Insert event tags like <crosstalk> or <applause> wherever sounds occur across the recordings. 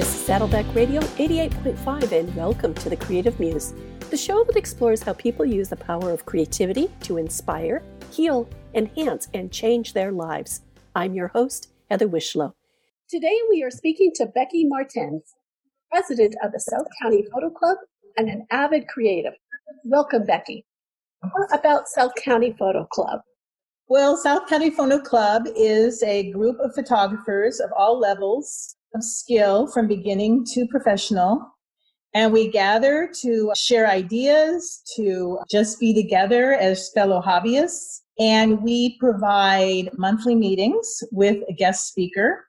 This is Saddleback Radio 88.5, and welcome to the Creative Muse, the show that explores how people use the power of creativity to inspire, heal, enhance, and change their lives. I'm your host, Heather Wishlow. Today we are speaking to Becky Martens, president of the South County Photo Club and an avid creative. Welcome, Becky. What about South County Photo Club? Well, South County Photo Club is a group of photographers of all levels of skill from beginning to professional. And we gather to share ideas, to just be together as fellow hobbyists. And we provide monthly meetings with a guest speaker.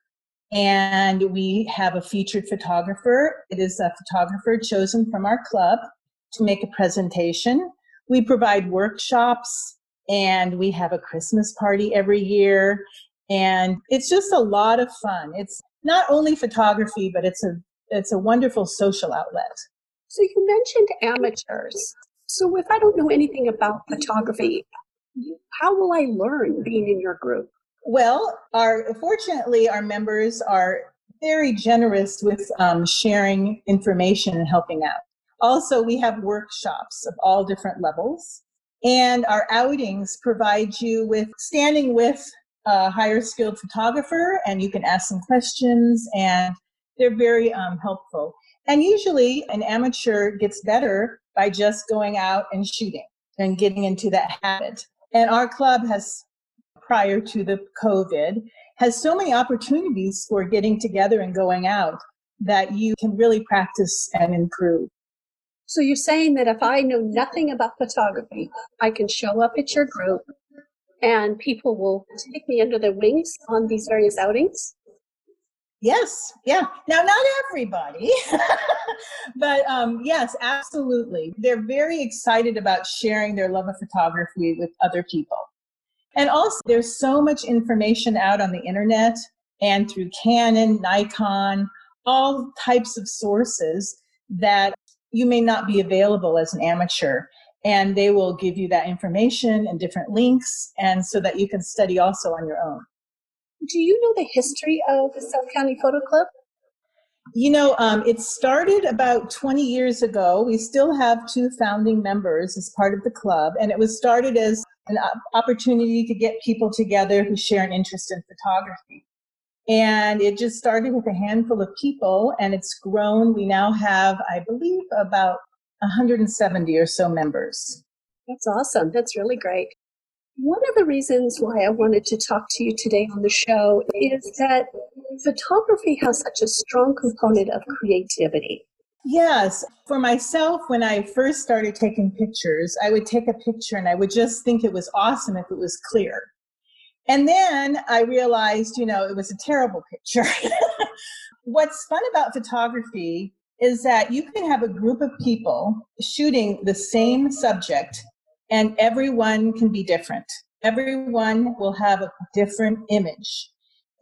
And we have a featured photographer. It is a photographer chosen from our club to make a presentation. We provide workshops and we have a Christmas party every year. And it's just a lot of fun. It's not only photography, but it's a it's a wonderful social outlet. So you mentioned amateurs. So if I don't know anything about photography, how will I learn being in your group? Well, our fortunately our members are very generous with um, sharing information and helping out. Also, we have workshops of all different levels, and our outings provide you with standing with a higher skilled photographer and you can ask some questions and they're very um, helpful. And usually an amateur gets better by just going out and shooting and getting into that habit. And our club has, prior to the COVID, has so many opportunities for getting together and going out that you can really practice and improve. So you're saying that if I know nothing about photography, I can show up at your group and people will take me under their wings on these various outings? Yes, yeah. Now, not everybody, <laughs> but um, yes, absolutely. They're very excited about sharing their love of photography with other people. And also, there's so much information out on the internet and through Canon, Nikon, all types of sources that you may not be available as an amateur and they will give you that information and different links and so that you can study also on your own. Do you know the history of the south county photo club? You know um, it started about 20 years ago. We still have two founding members as part of the club and it was started as an opportunity to get people together who share an interest in photography. And it just started with a handful of people and it's grown. We now have i believe about 170 or so members. That's awesome. That's really great. One of the reasons why I wanted to talk to you today on the show is that photography has such a strong component of creativity. Yes. For myself, when I first started taking pictures, I would take a picture and I would just think it was awesome if it was clear. And then I realized, you know, it was a terrible picture. <laughs> What's fun about photography is that you can have a group of people shooting the same subject and everyone can be different. Everyone will have a different image.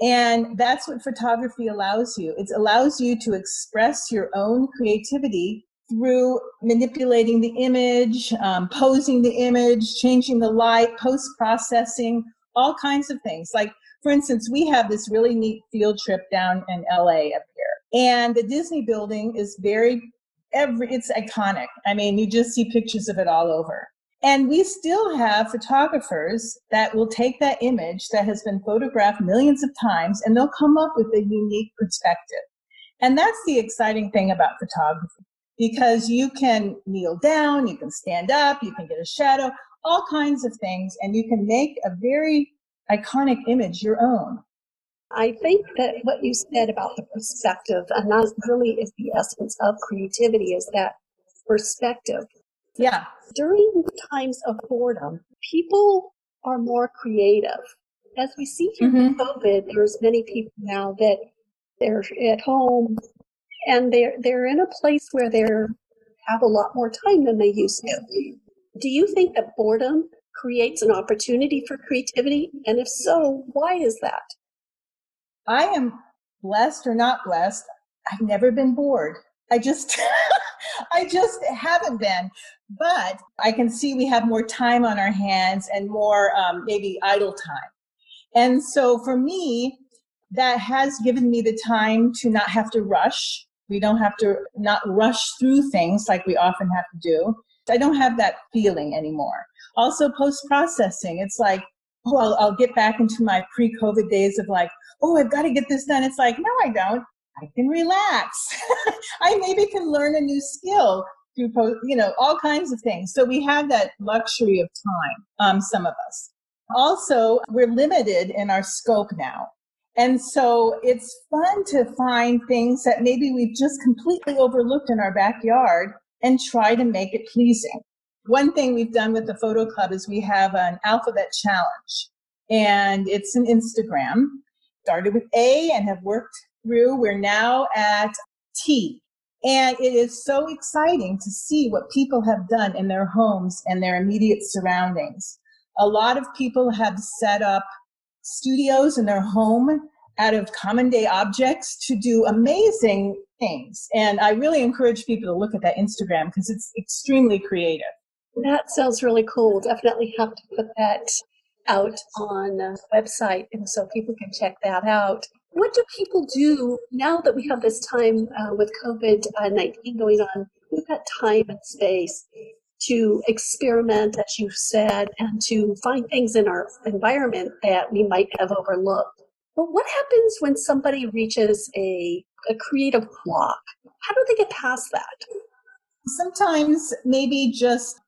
And that's what photography allows you. It allows you to express your own creativity through manipulating the image, um, posing the image, changing the light, post processing, all kinds of things. Like, for instance, we have this really neat field trip down in LA year. And the Disney building is very every it's iconic. I mean, you just see pictures of it all over. And we still have photographers that will take that image that has been photographed millions of times and they'll come up with a unique perspective. And that's the exciting thing about photography because you can kneel down, you can stand up, you can get a shadow, all kinds of things, and you can make a very iconic image your own. I think that what you said about the perspective, and that really is the essence of creativity, is that perspective. Yeah. During times of boredom, people are more creative. As we see here mm-hmm. COVID, there's many people now that they're at home and they're they're in a place where they have a lot more time than they used to. Do you think that boredom creates an opportunity for creativity? And if so, why is that? I am blessed or not blessed. I've never been bored. I just, <laughs> I just haven't been. But I can see we have more time on our hands and more um, maybe idle time. And so for me, that has given me the time to not have to rush. We don't have to not rush through things like we often have to do. I don't have that feeling anymore. Also, post processing, it's like, oh, I'll, I'll get back into my pre COVID days of like, oh, I've got to get this done. It's like, no, I don't. I can relax. <laughs> I maybe can learn a new skill through, you know, all kinds of things. So we have that luxury of time, um, some of us. Also, we're limited in our scope now. And so it's fun to find things that maybe we've just completely overlooked in our backyard and try to make it pleasing. One thing we've done with the photo club is we have an alphabet challenge and it's an Instagram. Started with A and have worked through. We're now at T. And it is so exciting to see what people have done in their homes and their immediate surroundings. A lot of people have set up studios in their home out of common day objects to do amazing things. And I really encourage people to look at that Instagram because it's extremely creative. That sounds really cool. Definitely have to put that out on the website and so people can check that out. What do people do now that we have this time uh, with COVID 19 going on? We've got time and space to experiment, as you said, and to find things in our environment that we might have overlooked. But what happens when somebody reaches a, a creative block? How do they get past that? Sometimes maybe just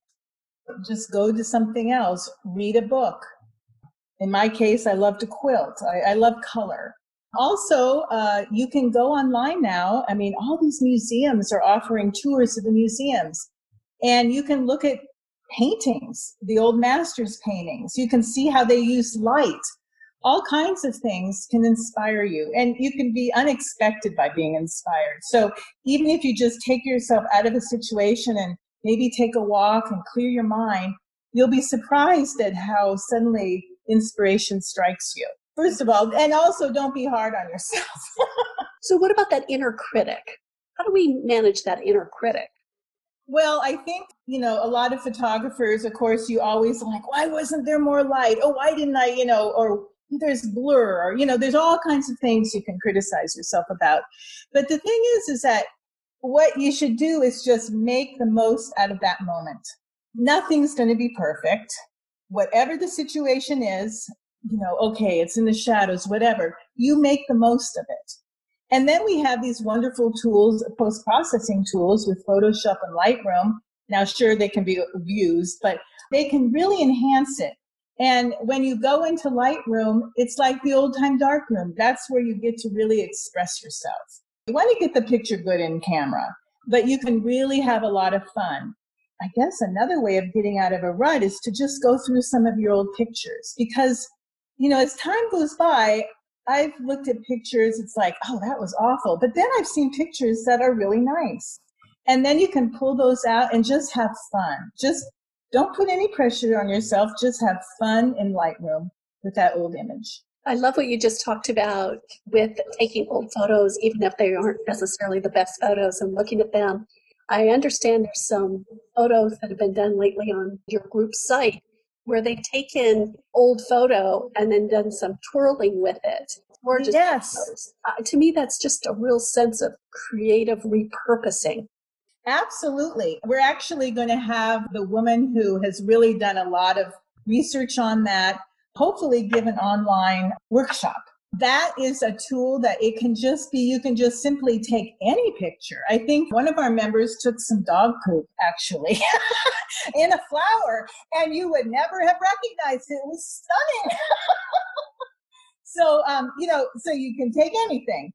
just go to something else, read a book. In my case, I love to quilt. I, I love color. Also, uh, you can go online now. I mean, all these museums are offering tours of the museums, and you can look at paintings, the old masters' paintings. You can see how they use light all kinds of things can inspire you and you can be unexpected by being inspired so even if you just take yourself out of a situation and maybe take a walk and clear your mind you'll be surprised at how suddenly inspiration strikes you. First of all and also don't be hard on yourself. <laughs> So what about that inner critic? How do we manage that inner critic? Well, I think, you know, a lot of photographers, of course, you always like, why wasn't there more light? Oh, why didn't I, you know, or there's blur or you know there's all kinds of things you can criticize yourself about. But the thing is is that what you should do is just make the most out of that moment. Nothing's going to be perfect. Whatever the situation is you know okay it's in the shadows whatever you make the most of it. And then we have these wonderful tools post processing tools with photoshop and lightroom. Now sure they can be used but they can really enhance it. And when you go into Lightroom, it's like the old time darkroom. That's where you get to really express yourself. You want to get the picture good in camera, but you can really have a lot of fun. I guess another way of getting out of a rut is to just go through some of your old pictures because, you know, as time goes by, I've looked at pictures, it's like, oh, that was awful. But then I've seen pictures that are really nice. And then you can pull those out and just have fun. Just don't put any pressure on yourself. Just have fun in Lightroom with that old image. I love what you just talked about with taking old photos, even if they aren't necessarily the best photos, and looking at them. I understand there's some photos that have been done lately on your group site where they've taken old photo and then done some twirling with it. Gorgeous yes. Uh, to me, that's just a real sense of creative repurposing Absolutely. We're actually going to have the woman who has really done a lot of research on that, hopefully give an online workshop. That is a tool that it can just be, you can just simply take any picture. I think one of our members took some dog poop actually <laughs> in a flower and you would never have recognized it. It was stunning. <laughs> so, um, you know, so you can take anything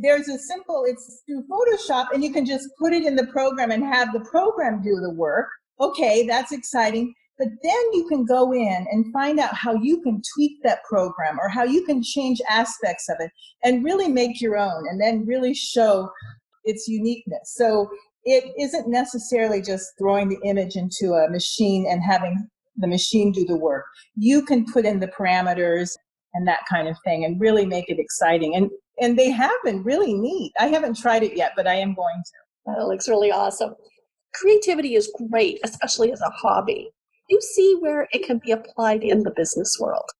there's a simple, it's through Photoshop and you can just put it in the program and have the program do the work. Okay, that's exciting. But then you can go in and find out how you can tweak that program or how you can change aspects of it and really make your own and then really show its uniqueness. So it isn't necessarily just throwing the image into a machine and having the machine do the work. You can put in the parameters and that kind of thing and really make it exciting. And and they have been really neat. I haven't tried it yet, but I am going to. That looks really awesome. Creativity is great, especially as a hobby. You see where it can be applied in the business world.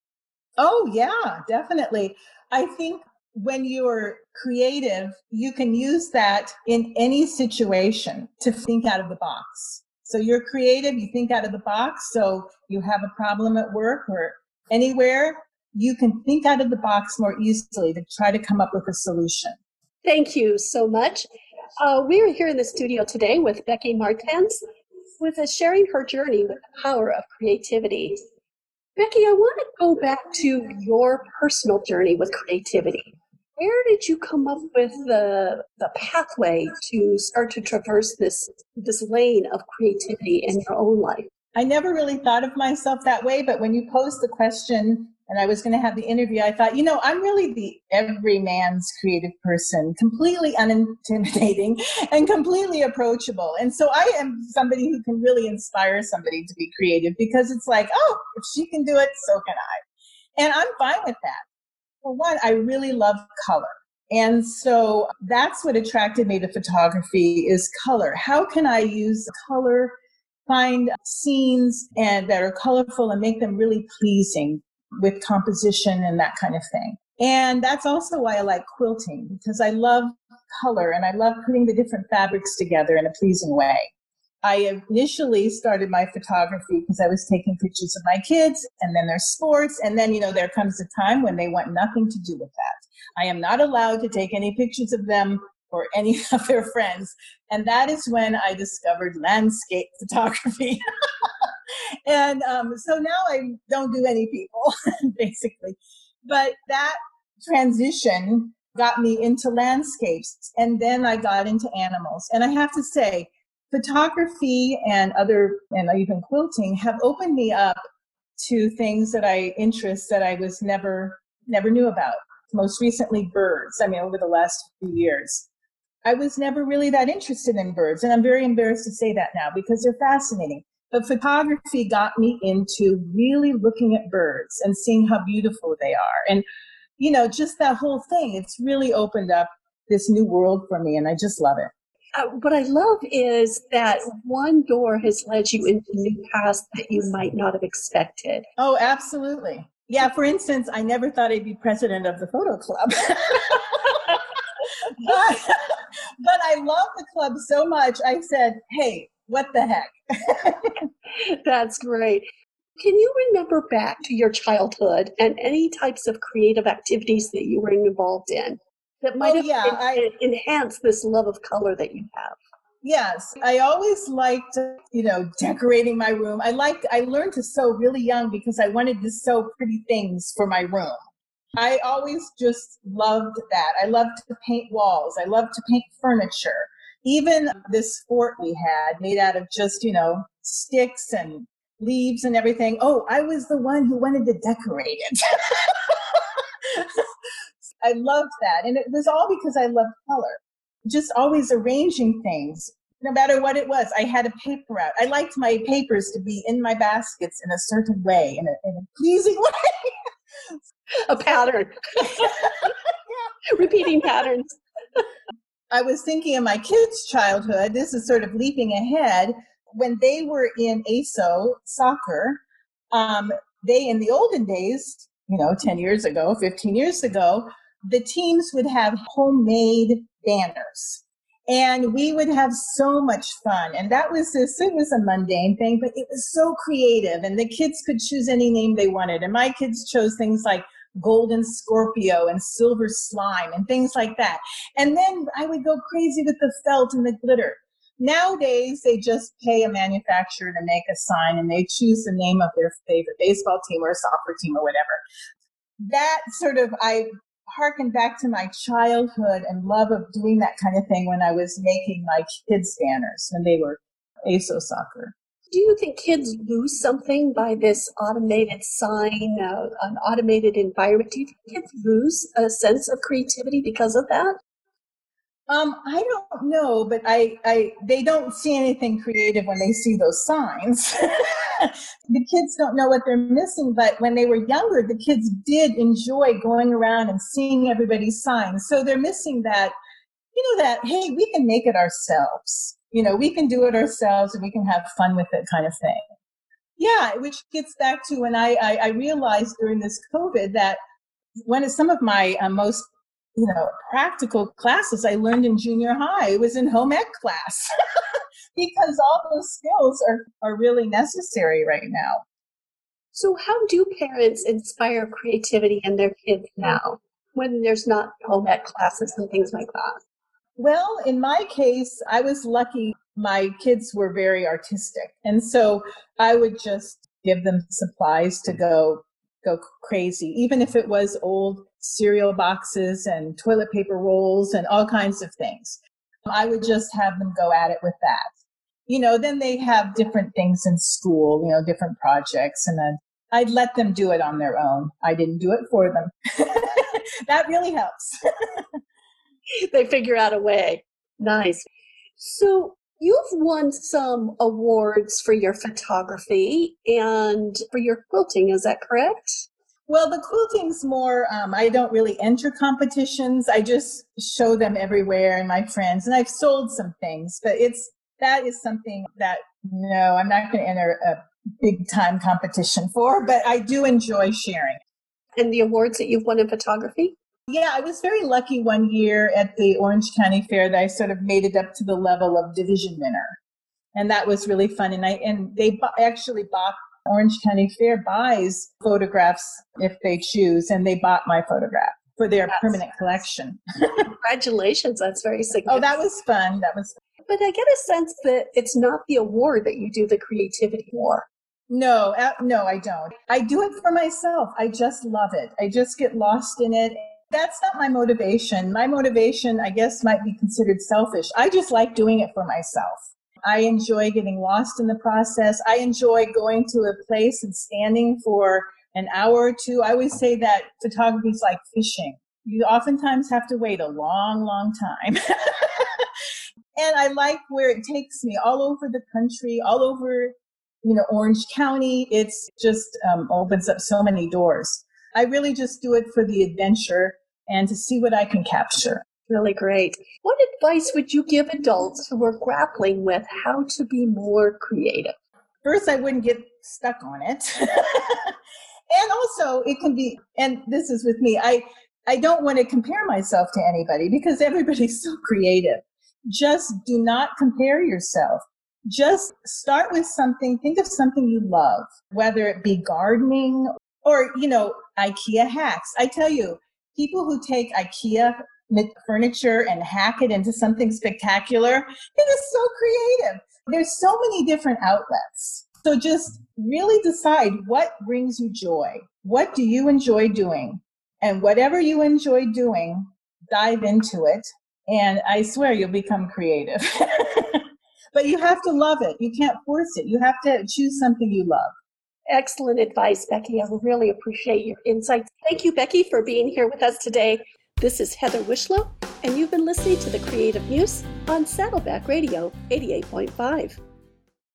Oh, yeah, definitely. I think when you're creative, you can use that in any situation to think out of the box. So you're creative, you think out of the box. So you have a problem at work or anywhere, you can think out of the box more easily to try to come up with a solution. Thank you so much. Uh, we are here in the studio today with Becky Martens, with us sharing her journey with the power of creativity. Becky, I want to go back to your personal journey with creativity. Where did you come up with the the pathway to start to traverse this this lane of creativity in your own life? I never really thought of myself that way, but when you posed the question and I was going to have the interview, I thought, you know, I'm really the everyman's creative person, completely unintimidating <laughs> and completely approachable. And so I am somebody who can really inspire somebody to be creative because it's like, oh, if she can do it, so can I. And I'm fine with that. For one, I really love color. And so that's what attracted me to photography is color. How can I use color, find scenes and that are colorful and make them really pleasing with composition and that kind of thing. And that's also why I like quilting because I love color and I love putting the different fabrics together in a pleasing way. I initially started my photography because I was taking pictures of my kids and then their sports. And then, you know, there comes a time when they want nothing to do with that. I am not allowed to take any pictures of them or <laughs> any of their friends. And that is when I discovered landscape photography. <laughs> and um, so now I don't do any people, <laughs> basically. But that transition got me into landscapes. And then I got into animals. And I have to say, photography and other, and even quilting have opened me up to things that I interest that I was never, never knew about. Most recently, birds. I mean, over the last few years. I was never really that interested in birds. And I'm very embarrassed to say that now because they're fascinating. But photography got me into really looking at birds and seeing how beautiful they are. And, you know, just that whole thing, it's really opened up this new world for me. And I just love it. Uh, what I love is that one door has led you into new paths that you might not have expected. Oh, absolutely. Yeah, for instance, I never thought I'd be president of the photo club. <laughs> but, <laughs> but I love the club so much. I said, hey, what the heck? <laughs> That's great. Can you remember back to your childhood and any types of creative activities that you were involved in that might oh, have yeah, I, enhanced this love of color that you have? Yes, I always liked, you know, decorating my room. I liked, I learned to sew really young because I wanted to sew pretty things for my room. I always just loved that. I loved to paint walls. I loved to paint furniture. Even this fort we had made out of just, you know, sticks and leaves and everything. Oh, I was the one who wanted to decorate it. <laughs> I loved that. And it was all because I loved color. Just always arranging things, no matter what it was. I had a paper out. I liked my papers to be in my baskets in a certain way, in a, in a pleasing <laughs> way. a pattern. <laughs> Repeating patterns. I was thinking of my kids' childhood. This is sort of leaping ahead. When they were in ASO soccer, um, they in the olden days, you know, 10 years ago, 15 years ago, the teams would have homemade banners. And we would have so much fun. And that was this, it was a mundane thing, but it was so creative. And the kids could choose any name they wanted. And my kids chose things like golden Scorpio and silver slime and things like that. And then I would go crazy with the felt and the glitter. Nowadays, they just pay a manufacturer to make a sign and they choose the name of their favorite baseball team or soccer team or whatever. That sort of, I harken back to my childhood and love of doing that kind of thing when I was making my kids' banners when they were ASO soccer do you think kids lose something by this automated sign, uh, an automated environment? Do you think kids lose a sense of creativity because of that? Um, I don't know, but I, I, they don't see anything creative when they see those signs. <laughs> the kids don't know what they're missing, but when they were younger, the kids did enjoy going around and seeing everybody's signs. So they're missing that, you know, that, hey, we can make it ourselves you know, we can do it ourselves and we can have fun with it kind of thing. Yeah, which gets back to when I, I, I realized during this COVID that one of some of my uh, most you know, practical classes I learned in junior high. Was in home ec class <laughs> because all those skills are, are really necessary right now. So, how do parents inspire creativity in their kids now when there's not home ec classes and things like that? Well, in my case, I was lucky. My kids were very artistic. And so I would just give them supplies to go go crazy, even if it was old cereal boxes and toilet paper rolls and all kinds of things. I would just have them go at it with that. You know, then they have different things in school, you know, different projects, and then I'd let them do it on their own. I didn't do it for them. <laughs> that really helps. <laughs> <laughs> they figure out a way. Nice. So you've won some awards for your photography and for your quilting. Is that correct? Well, the quilting's more, um, I don't really enter competitions. I just show them everywhere and my friends, and I've sold some things, but it's, that is something that, no, I'm not going to enter a big time competition for, but I do enjoy sharing. And the awards that you've won in photography? Yeah, I was very lucky one year at the Orange County Fair that I sort of made it up to the level of division winner. And that was really fun. And I, and they actually bought Orange County Fair buys photographs if they choose, and they bought my photograph for their that's permanent collection. <laughs> Congratulations, that's very significant. <laughs> Oh, that was fun. That was. Fun. But I get a sense that it's not the award that you do the creativity for. No, uh, no, I don't. I do it for myself. I just love it. I just get lost in it. That's not my motivation. My motivation, I guess, might be considered selfish. I just like doing it for myself. I enjoy getting lost in the process. I enjoy going to a place and standing for an hour or two. I always say that photography is like fishing. You oftentimes have to wait a long, long time. <laughs> and I like where it takes me all over the country, all over, you know, Orange County. It's just um, opens up so many doors. I really just do it for the adventure and to see what I can capture really great. What advice would you give adults who are grappling with how to be more creative? First, I wouldn't get stuck on it. <laughs> and also, it can be, and this is with me, I, I don't want to compare myself to anybody because everybody's <laughs> so creative. Just do not compare yourself. Just start with something, think of something you love, whether it be gardening or, you know, IKEA hacks. I tell you, people who take IKEA furniture and hack it into something spectacular. It is so creative. There's so many different outlets. So just really decide what brings you joy. What do you enjoy doing? And whatever you enjoy doing, dive into it. And I swear you'll become creative. <laughs> but you have to love it. You can't force it. You have to choose something you love. Excellent advice, Becky. I really appreciate your insights. Thank you, Becky, for being here with us today. This is Heather Wishlow, and you've been listening to The Creative Muse on Saddleback Radio 88.5.